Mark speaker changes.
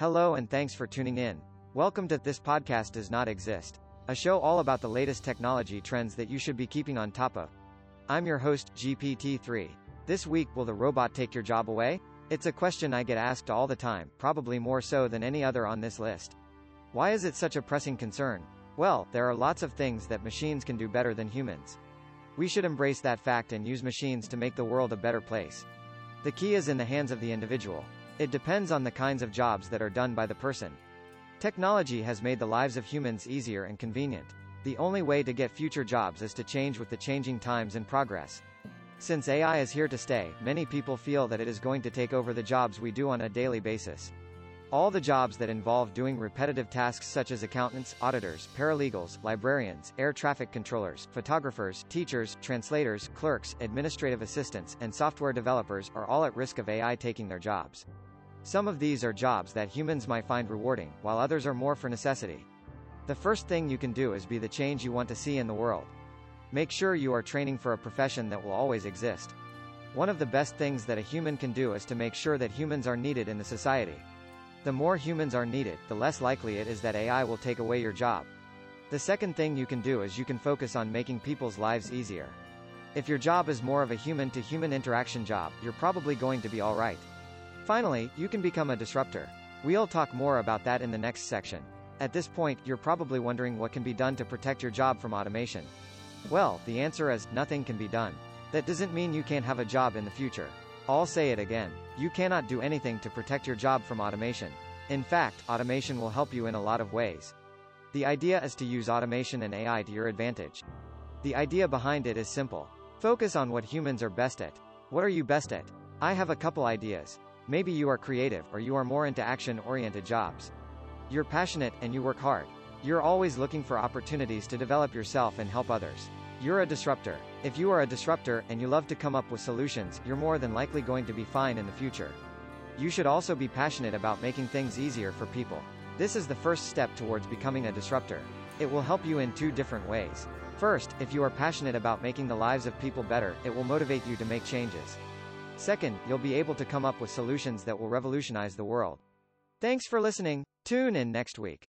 Speaker 1: Hello and thanks for tuning in. Welcome to This Podcast Does Not Exist, a show all about the latest technology trends that you should be keeping on top of. I'm your host, GPT-3. This week, will the robot take your job away? It's a question I get asked all the time, probably more so than any other on this list. Why is it such a pressing concern? Well, there are lots of things that machines can do better than humans. We should embrace that fact and use machines to make the world a better place. The key is in the hands of the individual. It depends on the kinds of jobs that are done by the person. Technology has made the lives of humans easier and convenient. The only way to get future jobs is to change with the changing times and progress. Since AI is here to stay, many people feel that it is going to take over the jobs we do on a daily basis. All the jobs that involve doing repetitive tasks such as accountants, auditors, paralegals, librarians, air traffic controllers, photographers, teachers, translators, clerks, administrative assistants, and software developers are all at risk of AI taking their jobs. Some of these are jobs that humans might find rewarding, while others are more for necessity. The first thing you can do is be the change you want to see in the world. Make sure you are training for a profession that will always exist. One of the best things that a human can do is to make sure that humans are needed in the society. The more humans are needed, the less likely it is that AI will take away your job. The second thing you can do is you can focus on making people's lives easier. If your job is more of a human-to-human interaction job, you're probably going to be alright. Finally, you can become a disruptor. We'll talk more about that in the next section. At this point, you're probably wondering what can be done to protect your job from automation. Well, the answer is, nothing can be done. That doesn't mean you can't have a job in the future. I'll say it again. You cannot do anything to protect your job from automation. In fact, automation will help you in a lot of ways. The idea is to use automation and AI to your advantage. The idea behind it is simple. Focus on what humans are best at. What are you best at? I have a couple ideas. Maybe you are creative, or you are more into action-oriented jobs. You're passionate, and you work hard. You're always looking for opportunities to develop yourself and help others. You're a disruptor. If you are a disruptor, and you love to come up with solutions, you're more than likely going to be fine in the future. You should also be passionate about making things easier for people. This is the first step towards becoming a disruptor. It will help you in two different ways. First, if you are passionate about making the lives of people better, it will motivate you to make changes. Second, you'll be able to come up with solutions that will revolutionize the world. Thanks for listening. Tune in next week.